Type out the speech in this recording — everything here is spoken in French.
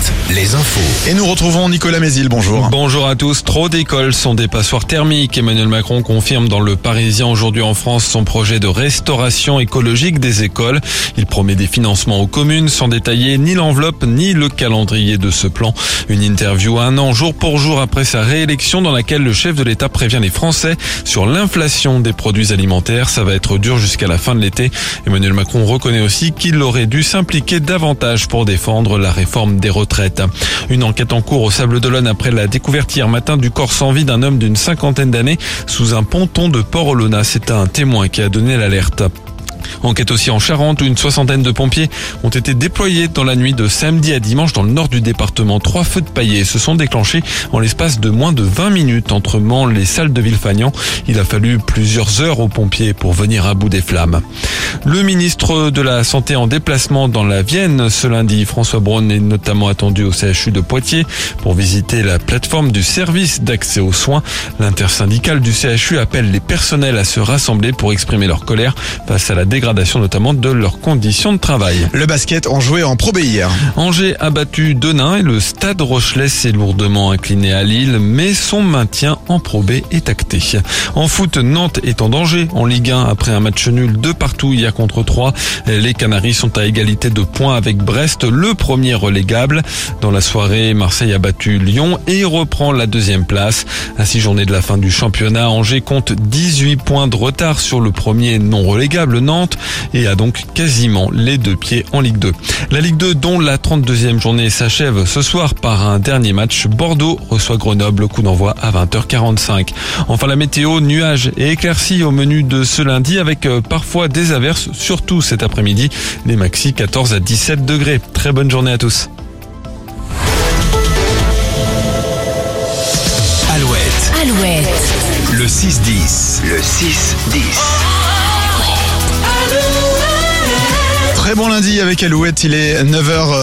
Alouette, les infos. Et nous retrouvons Nicolas Mézil, bonjour. Bonjour à tous. Trop d'écoles sont des passoires thermiques. Emmanuel Macron confirme dans le Parisien aujourd'hui en France son projet de restauration écologique des écoles. Il promet des financements aux communes sans détailler ni l'enveloppe ni le calendrier de ce plan. Une interview un an jour pour jour après sa réélection dans laquelle le chef de l'État prévient les Français sur l'inflation des produits alimentaires. Ça va être dur jusqu'à la fin de l'été. Emmanuel Macron reconnaît aussi qu'il aurait dû s'impliquer davantage pour défendre la réforme des retraites. Une enquête en cours au Sable d'Olonne après la découverte hier matin du corps sans vie d'un homme d'une cinquantaine d'années sous un ponton de Port-Olona. C'est un témoin qui a donné l'alerte. Enquête aussi en Charente où une soixantaine de pompiers ont été déployés dans la nuit de samedi à dimanche dans le nord du département. Trois feux de paillets se sont déclenchés en l'espace de moins de 20 minutes entre Mans les salles de Villefagnan. Il a fallu plusieurs heures aux pompiers pour venir à bout des flammes. Le ministre de la Santé en déplacement dans la Vienne ce lundi, François Braun est notamment attendu au CHU de Poitiers pour visiter la plateforme du service d'accès aux soins. L'intersyndicale du CHU appelle les personnels à se rassembler pour exprimer leur colère face à la dégradation notamment de leurs conditions de travail. Le basket ont joué en Pro B hier. Angers a battu Denain et le Stade Rochelet s'est lourdement incliné à Lille, mais son maintien en Pro B est acté. En foot, Nantes est en danger en Ligue 1 après un match nul de partout hier contre 3. Les Canaries sont à égalité de points avec Brest, le premier relégable. Dans la soirée, Marseille a battu Lyon et reprend la deuxième place. À six journées de la fin du championnat, Angers compte 18 points de retard sur le premier non relégable Nantes et a donc quasiment les deux pieds en Ligue 2. La Ligue 2 dont la 32e journée s'achève ce soir par un dernier match. Bordeaux reçoit Grenoble, coup d'envoi à 20h45. Enfin la météo, nuages et éclaircies au menu de ce lundi avec euh, parfois des averses, surtout cet après-midi. Les maxi 14 à 17 degrés. Très bonne journée à tous. Alouette, Alouette. le 6-10. Le 6-10. Très bon lundi avec Alouette, il est 9h.